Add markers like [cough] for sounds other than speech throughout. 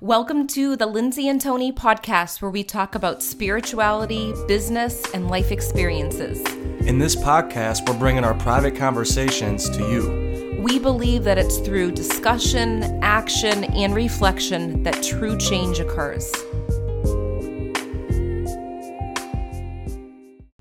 Welcome to the Lindsay and Tony podcast, where we talk about spirituality, business, and life experiences. In this podcast, we're bringing our private conversations to you. We believe that it's through discussion, action, and reflection that true change occurs.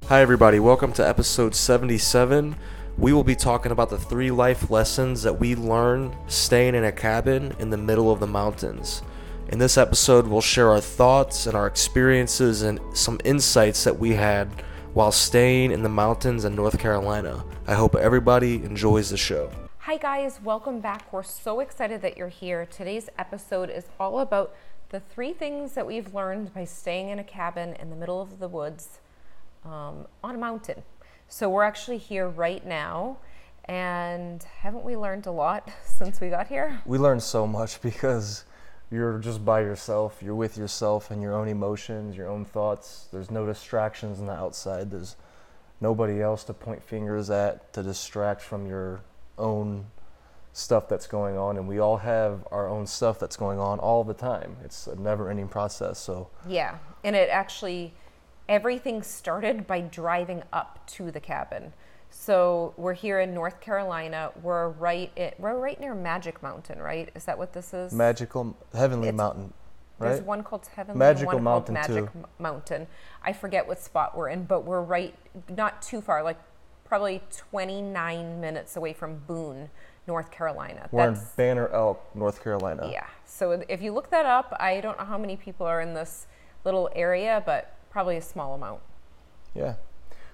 Hi, everybody. Welcome to episode 77. We will be talking about the three life lessons that we learned staying in a cabin in the middle of the mountains. In this episode, we'll share our thoughts and our experiences and some insights that we had while staying in the mountains in North Carolina. I hope everybody enjoys the show. Hi, guys. Welcome back. We're so excited that you're here. Today's episode is all about the three things that we've learned by staying in a cabin in the middle of the woods um, on a mountain. So, we're actually here right now. And haven't we learned a lot [laughs] since we got here? We learned so much [laughs] because you're just by yourself. You're with yourself and your own emotions, your own thoughts. There's no distractions on the outside. There's nobody else to point fingers at to distract from your own stuff that's going on. And we all have our own stuff that's going on all the time. It's a never ending process. So, Yeah. And it actually, everything started by driving up to the cabin. So we're here in North Carolina. We're right it, we're right near Magic Mountain, right? Is that what this is? magical, heavenly It's- mountain, There's one called Heavenly Magical and one Mountain, called Magic too. Mountain. I forget what spot we're in, but we're right not too far, like probably 29 minutes away from Boone, North Carolina. We're in Banner Elk, North Carolina. Yeah. So if you look that up, I don't know how many people are in this little area, but probably a small amount. Yeah.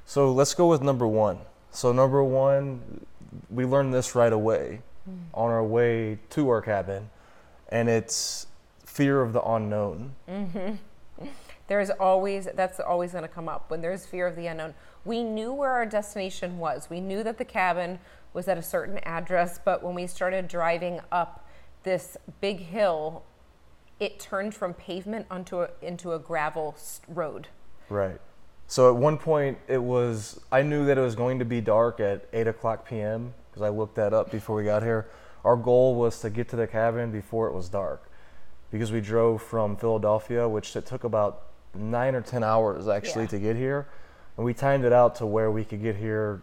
So let's go with number one. So number one, we learned this right away hmm. on our way to our cabin, and it's fear of the unknown. Mm-hmm. [laughs] There's always that's always going to come up when there's fear of the unknown. We knew where our destination was. We knew that the cabin was at a certain address, but when we started driving up this big hill, it turned from pavement onto a, into a gravel road. Right. So at one point, it was I knew that it was going to be dark at eight o'clock p.m. because I looked that up before we got here. Our goal was to get to the cabin before it was dark, because we drove from Philadelphia, which it took about nine or ten hours actually Yeah. to get here, and we timed it out to where we could get here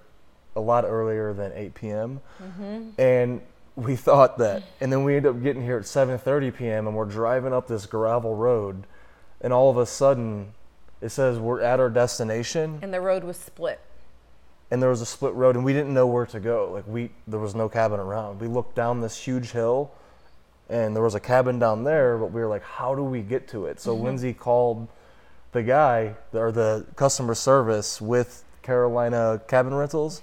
a lot earlier than 8 p.m. Mm-hmm. And we thought that, and then we ended up getting here at 7:30 p.m. and we're driving up this gravel road, and all of a sudden, it says we're at our destination, And the road was split. and there was a split road, and we didn't know where to go. Like we, there was no cabin around. We looked down this huge hill, and there was a cabin down there, but we were like, how do we get to it? So mm-hmm. Lindsay called the guy or the customer service with Carolina Cabin Rentals,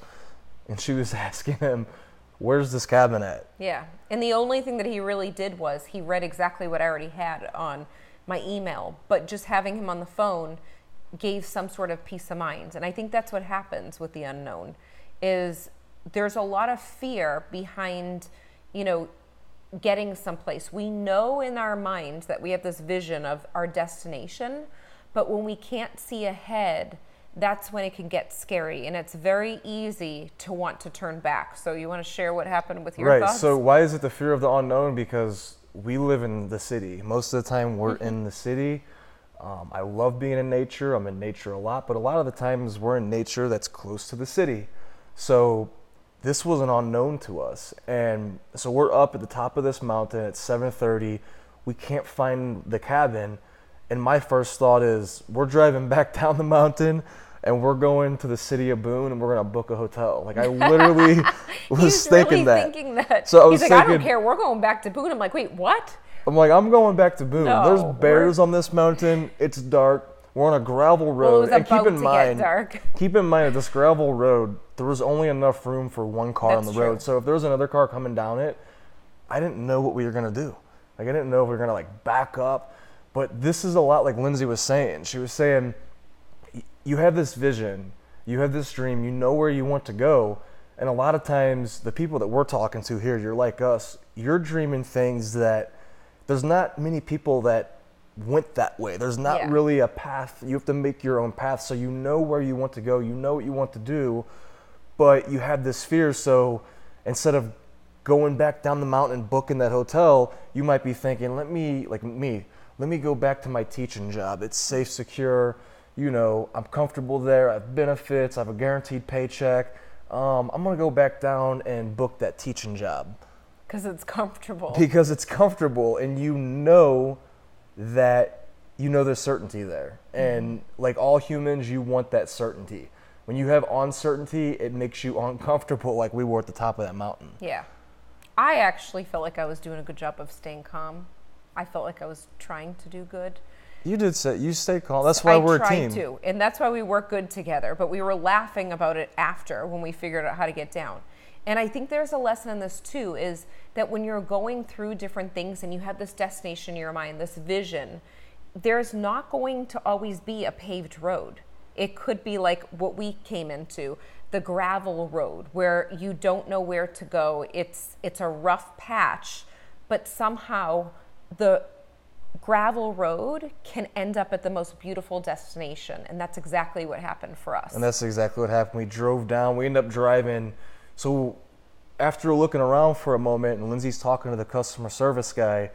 and she was [laughs] asking him, "Where's this cabin at?" Yeah. And the only thing that he really did was he read exactly what I already had on my email, but just having him on the phone gave some sort of peace of mind. And I think that's what happens with the unknown is there's a lot of fear behind, you know, getting someplace. We know in our mind that we have this vision of our destination, but when we can't see ahead, that's when it can get scary and it's very easy to want to turn back. So you want to share what happened with your right. thoughts? So why is it the fear of the unknown? Because we live in the city. Most of the time, we're in the city. Um, I love being in nature. I'm in nature a lot, but a lot of the times we're in nature that's close to the city. So this was an unknown to us, and so we're up at the top of this mountain at 7:30. We can't find the cabin, and my first thought is we're driving [laughs] back down the mountain. And we're going to the city of Boone, and we're gonna book a hotel. Like I [laughs] literally was He's thinking really that. thinking that. So I was He's like, I don't care. We're going back to Boone. I'm like, wait, what? I'm like, I'm going back to Boone. No, There's we're- bears on this mountain. It's dark. We're on a gravel road. Well, and keep in mind, keep in mind, this gravel road, there was only enough room for one car on That's the road. So if there was another car coming down it, I didn't know what we were gonna do. Like I didn't know if we were gonna like back up. But this is a lot like Lindsay was saying. She was saying, you have this vision, you have this dream, you know where you want to go. And a lot of times, the people that we're talking to here, you're like us, you're dreaming things that there's not many people that went that way. There's not Yeah. really a path. You have to make your own path so you know where you want to go, you know what you want to do, but you have this fear. So instead of going back down the mountain and booking that hotel, you might be thinking, let me, like me, let me go back to my teaching job. It's safe, secure. You know, I'm comfortable there. I have benefits. I have a guaranteed paycheck. Um, I'm gonna go back down and book that teaching job Because it's comfortable. because it's comfortable and you know that you know there's certainty there and like all humans you want that certainty when you have uncertainty it makes you uncomfortable like we were at the top of that mountain yeah. I actually felt like I was doing a good job of staying calm. I felt like I was trying to do good. You did say you stay calm that's why I we're a tried team to, and that's why we work good together. But we were laughing about it after when we figured out how to get down. And I think there's a lesson in this too is that when you're going through different things and you have this destination in your mind, this vision, there's not going to always be a paved road. It could be like what we came into, the gravel road where you don't know where to go. It's it's a rough patch, but somehow the gravel road can end up at the most beautiful destination and that's exactly what happened for us And that's exactly what happened. We drove down. We ended up driving. So after looking around for a moment, and Lindsay's talking to the customer service guy,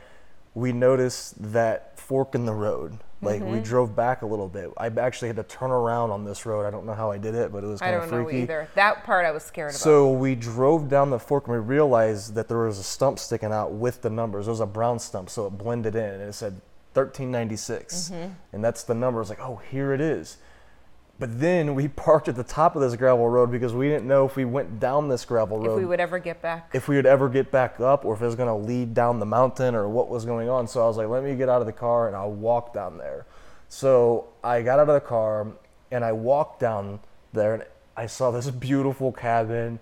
we noticed that fork in the road. Like we Mm-hmm. drove back a little bit. I actually had to turn around on this road. I don't know how I did it, but it was kind of freaky. i don't know either that part i was scared about So we drove down the fork and we realized that there was a stump sticking out with the numbers. It was a brown stump, so it blended in and it said 1396. Mm-hmm. And that's the number. It's like, oh, here it is. But then we [laughs] parked at the top of this gravel road because we didn't know if we went down this gravel road if we would ever get back if we would ever get back up or if it was going to lead down the mountain or what was going on. So I was like, let me get out of the car and I'll walk down there. So I got out of the car and I walked down there and I saw this [laughs] beautiful cabin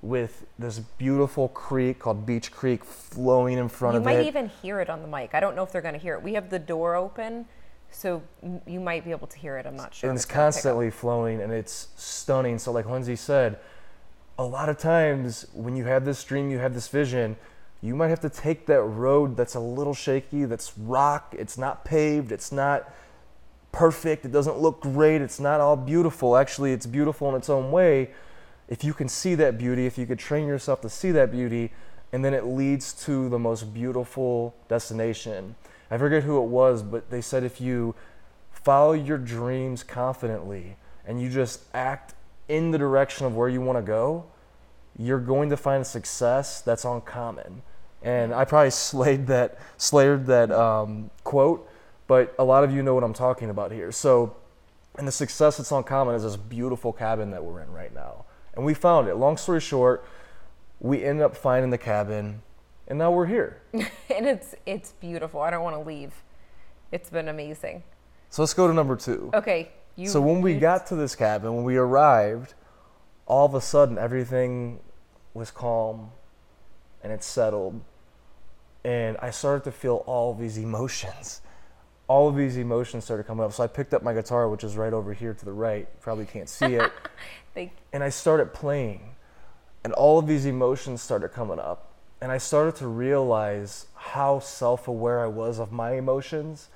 with this beautiful creek called Beech Creek flowing in front you of it. You might even hear it on the mic i don't know if they're going to hear it we have the door open so you might be able to hear it i'm not sure and it's gonna pick up. constantly flowing and it's stunning. So, like Lindsay said, a lot of times when you have this dream, you have this vision, you might have to take that road that's a little shaky, that's rock, it's not paved, it's not perfect, it doesn't look great, it's not all beautiful. Actually, it's beautiful in its own way. If you can see that beauty, if you could train yourself to see that beauty, and then it leads to the most beautiful destination. I forget who it was, but they said if you follow your dreams confidently and you just act in the direction of where you want to go, you're going to find a success that's uncommon. And I probably [laughs] slayed that, slayered that um, quote, but a lot of you know what I'm talking about here. So, and the success that's uncommon is this beautiful cabin that we're in right now. And we found it. Long story short, we ended up finding the cabin, and now we're here. [laughs] and it's it's beautiful i don't want to leave it's been amazing So let's go to number two. okay you so when we got to this cabin, when we arrived, all of a sudden everything was calm and it settled. And I started to feel all of these emotions. All of these emotions started coming up. So I picked up my guitar, which is right over here to the right. Probably can't see it. [laughs] and I started playing. And all of these emotions started coming up. And I started to realize how self aware I was of my emotions.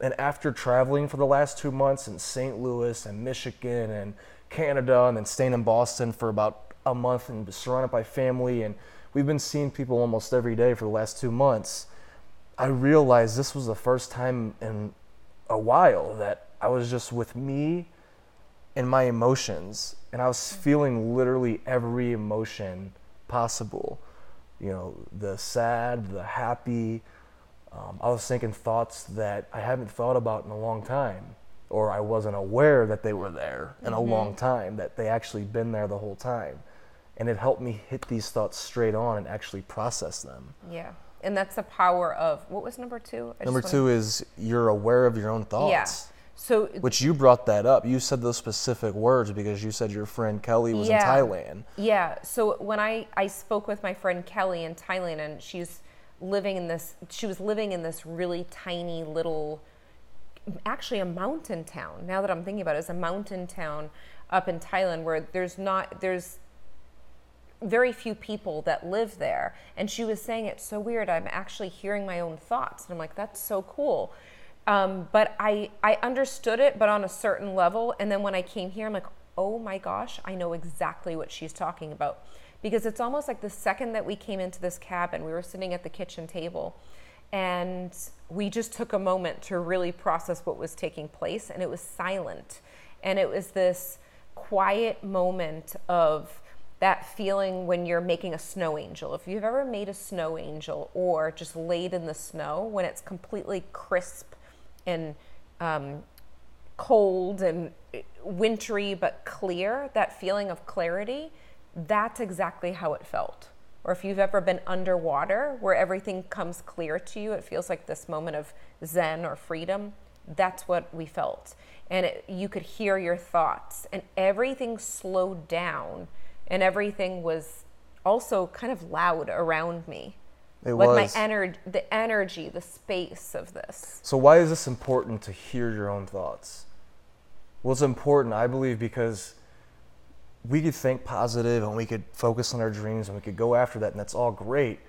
And after traveling for the last two months in St. Louis and Michigan and Canada, and then staying in Boston for about a month and surrounded by family, and we've been seeing people almost every day for the last two months, I realized this was the first time in a while that I was just with me and my emotions and i was feeling literally every emotion possible you know the sad the happy um, i was thinking thoughts that i haven't thought about in a long time or i wasn't aware that they were there in a long time that they actually been there the whole time. And it helped me hit these thoughts straight on and actually process them. Yeah. And that's the power of what was number two? I number wanna- two is you're aware of your own thoughts. Yeah so which you brought that up. You said those specific words because you said your friend Kelly was Yeah. in Thailand. Yeah. So when I I spoke with my friend Kelly in Thailand, and she's living in this, she was living in this really tiny little, actually a mountain town. Now that I'm thinking about it, it's a mountain town up in Thailand where there's not there's very few people that live there. And she was saying it's so weird. I'm actually hearing my own thoughts, and I'm like, that's so cool. Um, but I I understood it, but on a certain level. And then when I came here, I'm like, oh my gosh, I know exactly what she's talking about. because it's almost like the second that we came into this cabin, we were sitting at the kitchen table and we just took a moment to really process what was taking place and it was silent. And it was this quiet moment of that feeling when you're making a snow angel. If you've ever made a snow angel or just laid in the snow when it's completely crisp and um, cold and wintry but clear, that feeling of clarity, that's exactly how it felt. Or if you've ever been underwater where everything comes clear to you, it feels like this moment of zen or freedom. That's what we felt. And it, you could hear your thoughts, and everything slowed down, and everything was also kind of loud around me. It like was. my energy, the energy, the space of this. So why is this important to hear your own thoughts? Well, it's important, I believe, because we could think positive and we could focus on our dreams and we could go after that, and that's all great.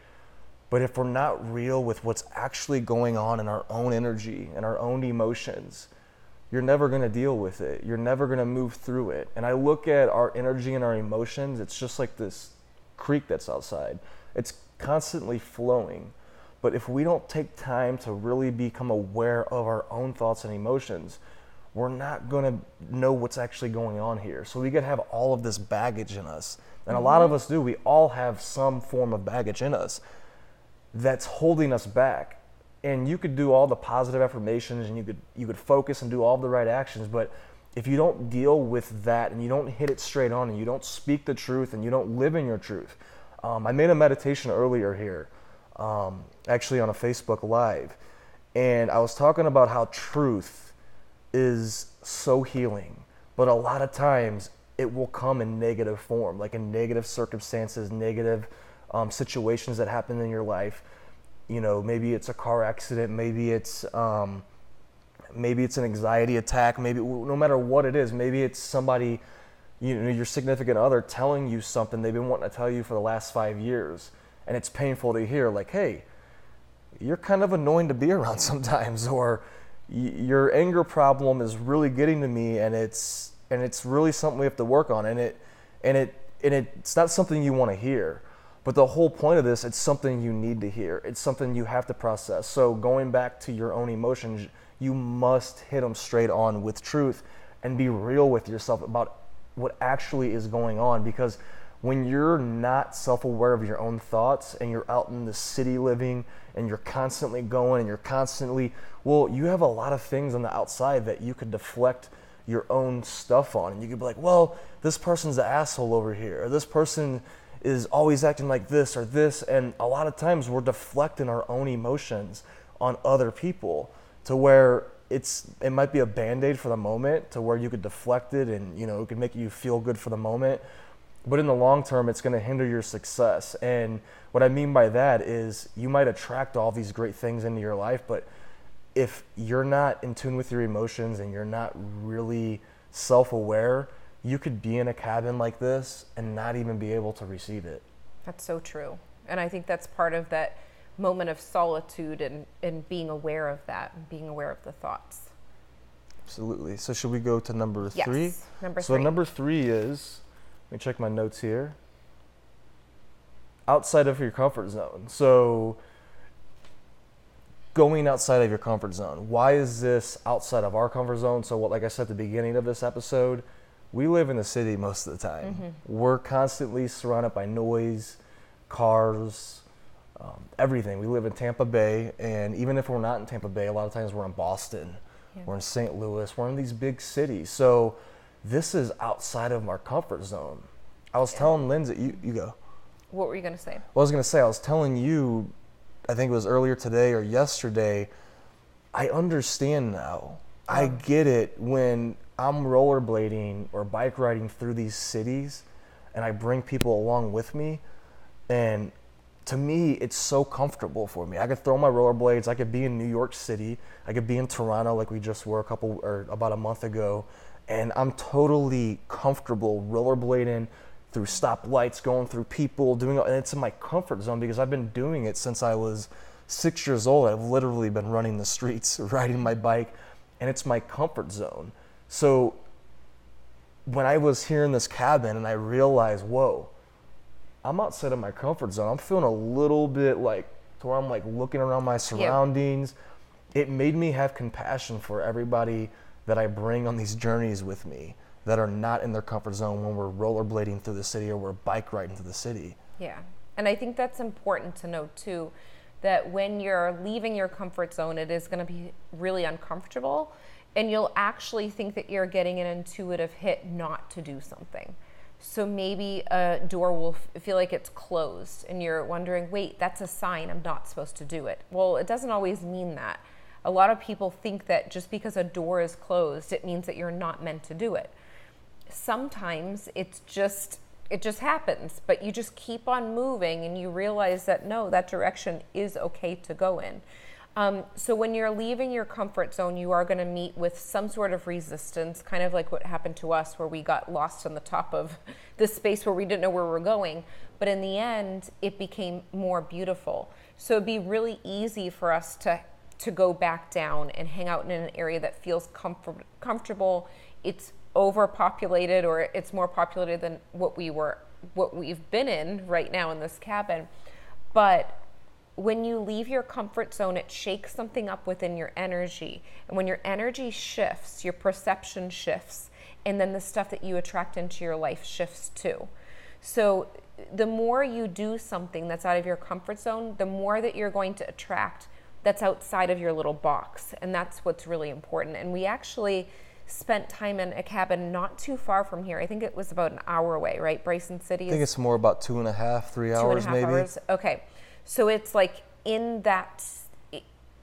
But if we're not real with what's actually going on in our own energy and our own emotions, you're never going to deal with it. You're never going to move through it. And I look at our energy and our emotions, it's just like this creek that's outside. It's constantly flowing. But if we don't take time to really become aware of our own thoughts and emotions, we're not going to know what's actually going on here. So we could have all of this baggage in us. And a lot of mm-hmm. us do. We all have some form of baggage in us that's holding us back. And you could do all the positive affirmations and you could you could focus and do all the right actions, but if you don't deal with that and you don't hit it straight on and you don't speak the truth and you don't live in your truth, um, I made a meditation earlier here, um, actually on a Facebook Live, and I was talking about how truth is so healing, but a lot of times it will come in negative form, like in negative circumstances, negative um, situations that happen in your life. You know, maybe it's a car accident, maybe it's um, maybe it's an anxiety attack, maybe no matter what it is, maybe it's somebody, you know, your significant other telling you something they've been wanting to tell you for the last five years, and it's painful to hear, like, hey, you're kind of annoying to be around [laughs] sometimes, or your anger problem is really getting to me, and it's and it's really something we have to work on, and it and it and it's not something you want to hear. But the whole point of this, it's something you need to hear. It's something you have to process. So going back to your own emotions, you must hit them straight on with truth and be real with yourself about what actually is going on because when you're not self-aware of your own thoughts and you're out in the city living and you're constantly going and you're constantly well you have a lot of things on the outside that you could deflect your own stuff on. And you could be like well this person's the asshole over here or this person is always acting like this or this. And a lot of times we're deflecting our own emotions on other people to where it's it might be a band-aid for the moment to where you could deflect it and you know it could make you feel good for the moment. But in the long term it's going to hinder your success. And what i mean by that is you might attract all these great things into your life but if you're not in tune with your emotions and you're not really self-aware you could be in a cabin like this and not even be able to receive it. That's so true. And I think that's part of that moment of solitude and, and being aware of that and being aware of the thoughts. absolutely so should we go to number Yes. three Number so three. number three is let me check my notes here outside of your comfort zone so going outside of your comfort zone why is this outside of our comfort zone so what like i said at the beginning of this episode we live in the city most of the time Mm-hmm. we're constantly surrounded by noise cars um, everything we live in tampa bay and even if we're not in tampa bay a lot of times we're in boston Yeah. we're in st louis we're in these big cities so this is outside of our comfort zone i was telling lindsay you, you go what were you going to say? well, I was going to say, I was telling you, I think it was earlier today or yesterday, I understand now. I get it when I'm rollerblading or bike riding through these cities and I bring people along with me. And to me, it's so comfortable for me. I could throw my rollerblades. I could be in New York City. I could be in Toronto like we just were a couple or about a month ago. And I'm totally comfortable rollerblading through stoplights, going through people, doing and it's in my comfort zone because I've been doing it since I was six years old. I've literally been running the streets, [laughs] riding my bike, and it's my comfort zone. So when I was here in this cabin and I realized, whoa, I'm outside of my comfort zone. I'm feeling a little bit like to where I'm like looking around my surroundings. It made me have compassion for everybody that I bring on these journeys with me that are not in their comfort zone when we're rollerblading through the city or we're bike riding through the city. Yeah. And I think that's important to note too that when you're leaving your comfort zone, it is going to be really uncomfortable. And you'll actually think that you're getting an intuitive hit not to do something. So maybe a door will feel like it's closed and you're wondering, wait, that's a sign I'm not supposed to do it. Well, it doesn't always mean that. A lot of people think that just because a door is closed, it means that you're not meant to do it. Sometimes it's just it just happens, but you just keep on moving and you realize that no, that direction is okay to go in. Um, so when you're leaving your comfort zone, you are going to meet with some sort of resistance, kind of like what happened to us, where we got lost on the top of [laughs] the space where we didn't know where we were going. But in the end, it became more beautiful. So it'd be really easy for us to to go back down and hang out in an area that feels comfort, comfortable. It's overpopulated, or it's more populated than what we were, what we've been in right now in this cabin. But when you leave your comfort zone, it shakes something up within your energy. And when your energy shifts, your perception shifts, and then the stuff that you attract into your life shifts too. So, the more you do something that's out of your comfort zone, the more that you're going to attract that's outside of your little box. And that's what's really important. And we actually spent time in a cabin not too far from here. I think it was about an hour away, right? Bryson City. I think it's more about two and a half, three hours half maybe. hours. Okay, so it's like in that.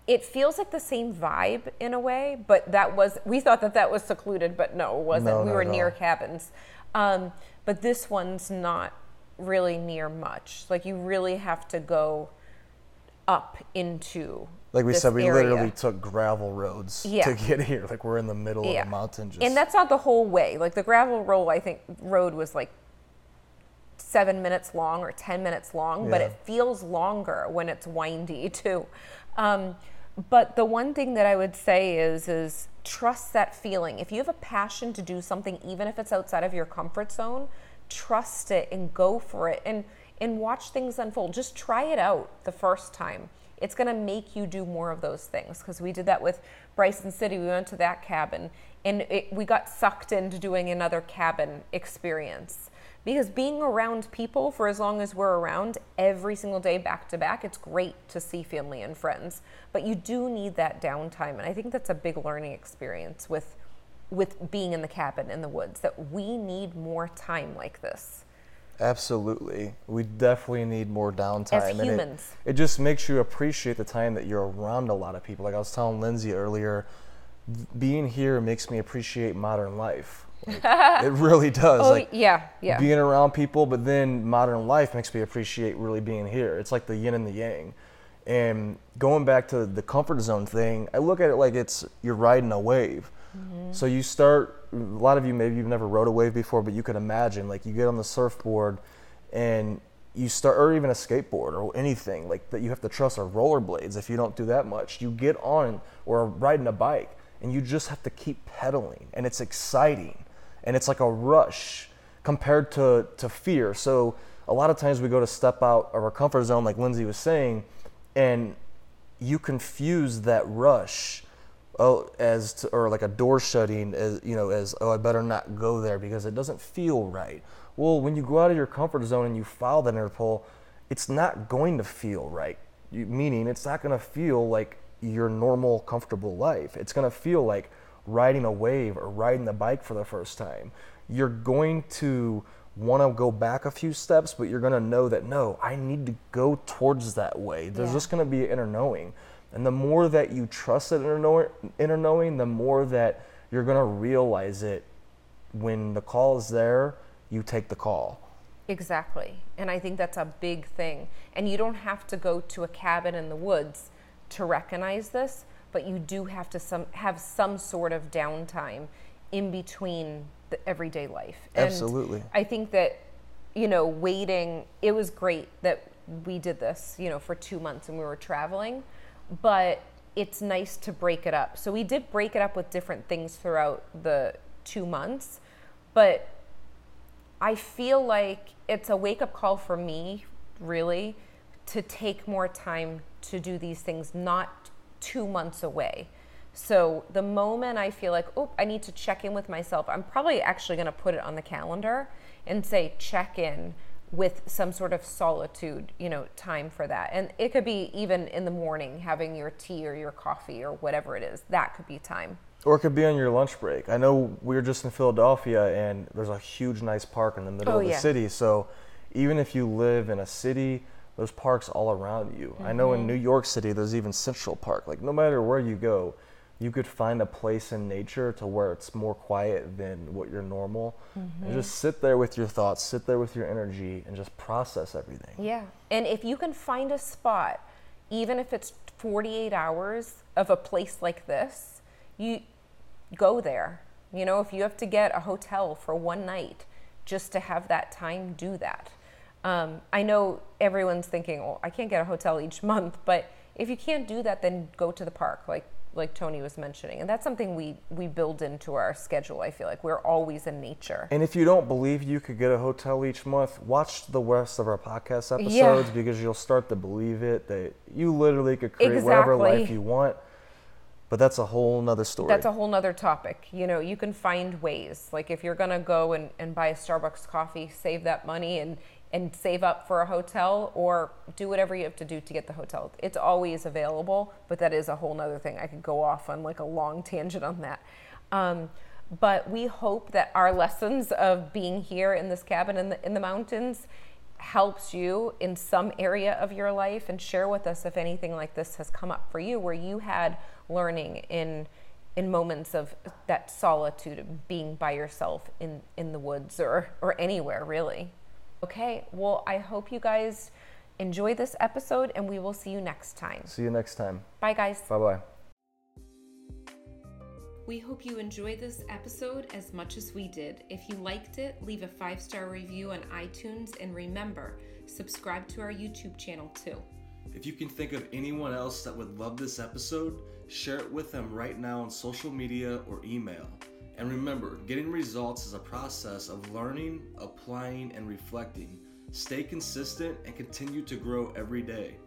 It, feels like the same vibe in a way, but that was we thought that that was secluded, but no, it wasn't. No, we were near all. cabins, um, but this one's not really near much. Like you really have to go up into. Like we said, we area. literally took gravel roads Yeah. to get here. Like we're in the middle Yeah. of the mountain. Just and that's not the whole way. Like the gravel roll, I think road was like seven minutes long or ten minutes long, but it feels longer when it's windy [laughs] too. Um, but the one thing that I would say is is trust that feeling. If you have a passion to do something, even if it's outside of your comfort zone, trust it and go for it and and watch things unfold. Just try it out the first time. It's going to make you do more of those things because we did that with Bryson City. We went to that cabin and it, we got sucked into doing another cabin experience because being around people for as long as we're around every single day back to back it's great to see family and friends but you do need that downtime and i think that's a big learning experience with with being in the cabin in the woods that we need more time like this Absolutely. We definitely need more downtime. it- humans. It, just makes you appreciate the time that you're around a lot of people. Like I was telling Lindsay earlier, being here makes me appreciate modern life. Like, it [laughs] really does. oh like yeah yeah being around people, but then modern life makes me appreciate really being here. It's like the yin and the yang. And going back to the comfort zone thing, I look at it like it's you're riding a wave. Mm-hmm. So you start. A lot of you maybe you've never rode a wave before, but you could imagine like you get on the surfboard, and you start, or even a skateboard or anything like that. You have to trust our rollerblades. If you don't do that much, you get on or riding a bike, and you just have to keep pedaling, and it's exciting, and it's like a rush compared to, to fear. So a lot of times we go to step out of our comfort zone, like Lindsay was saying, and you confuse that rush oh as to, or like a door shutting as you know as oh I better not go there because it doesn't feel right. Well, when you go out of your comfort zone and you follow that interpol, it's not going to feel right. You, meaning it's not going to feel like your normal comfortable life. It's going to feel like riding a wave or riding the bike for the first time. You're going to want to go back a few steps, but you're going to know that no, I need to go towards that way. There's Yeah. just going to be an inner knowing. And the more that you trust that inner, know- inner knowing, the more that you're going to realize it when the call is there, you take the call. Exactly. And I think that's a big thing. And you don't have to go to a cabin in the woods to recognize this, but you do have to some have some sort of downtime in between the everyday life. And Absolutely. I think that you know, waiting, it was great that we did this, you know, for 2 months and we were traveling, but it's nice to break it up. So we did break it up with different things throughout the 2 months, but I feel like it's a wake up call for me, really, to take more time to do these things, not two months away. So the moment I feel like, oh, I need to check in with myself, I'm probably actually going to put it on the calendar and say, check in with some sort of solitude, you know, time for that. And it could be even in the morning, having your tea or your coffee or whatever it is. That could be time. Or it could be on your lunch break. I know we were just in Philadelphia and there's a huge, nice park in the middle Oh, of the yeah. city. So even if you live in a city, there's parks all around you. I know Mm-hmm. in New York City, there's even Central Park. Like, no matter where you go, you could find a place in nature to where it's more quiet than what you're normal. Mm-hmm. And just sit there with your thoughts, sit there with your energy, and just process everything. Yeah. And if you can find a spot, even if it's 48 hours of a place like this, you go there. You know, if you have to get a hotel for one night just to have that time, do that. Um, I know everyone's thinking, well, I can't get a hotel each month, but if you can't do that, then go to the park, like like Tony was mentioning, and that's something we we build into our schedule. I feel like we're always in nature. And if you don't believe you could get a hotel each month, watch the rest of our podcast episodes Yeah. because you'll start to believe it that you literally could create whatever life you want. But that's a whole nother story. That's a whole nother topic. You know, you can find ways. Like if you're gonna go and, and buy a Starbucks coffee, save that money and and save up for a hotel or do whatever you have to do to get the hotel. It's always available, but that is a whole nother thing. I could go off on like a long [laughs] tangent on that. Um, but we hope that our lessons of being here in this cabin in the in the mountains helps you in some area of your life and share with us if anything like this has come up for you where you had learning in in moments of that solitude of being by yourself in in the woods or or anywhere really okay well i hope you guys enjoy this episode and we will see you next time See you next time. bye guys Bye bye. We hope you enjoyed this episode as much as we did. If you liked it, leave a five star review on iTunes and remember, subscribe to our YouTube channel too. If you can think of anyone else that would love this episode, share it with them right now on social media or email. And remember, getting results is a process of learning, applying, and reflecting. Stay consistent and continue to grow every day.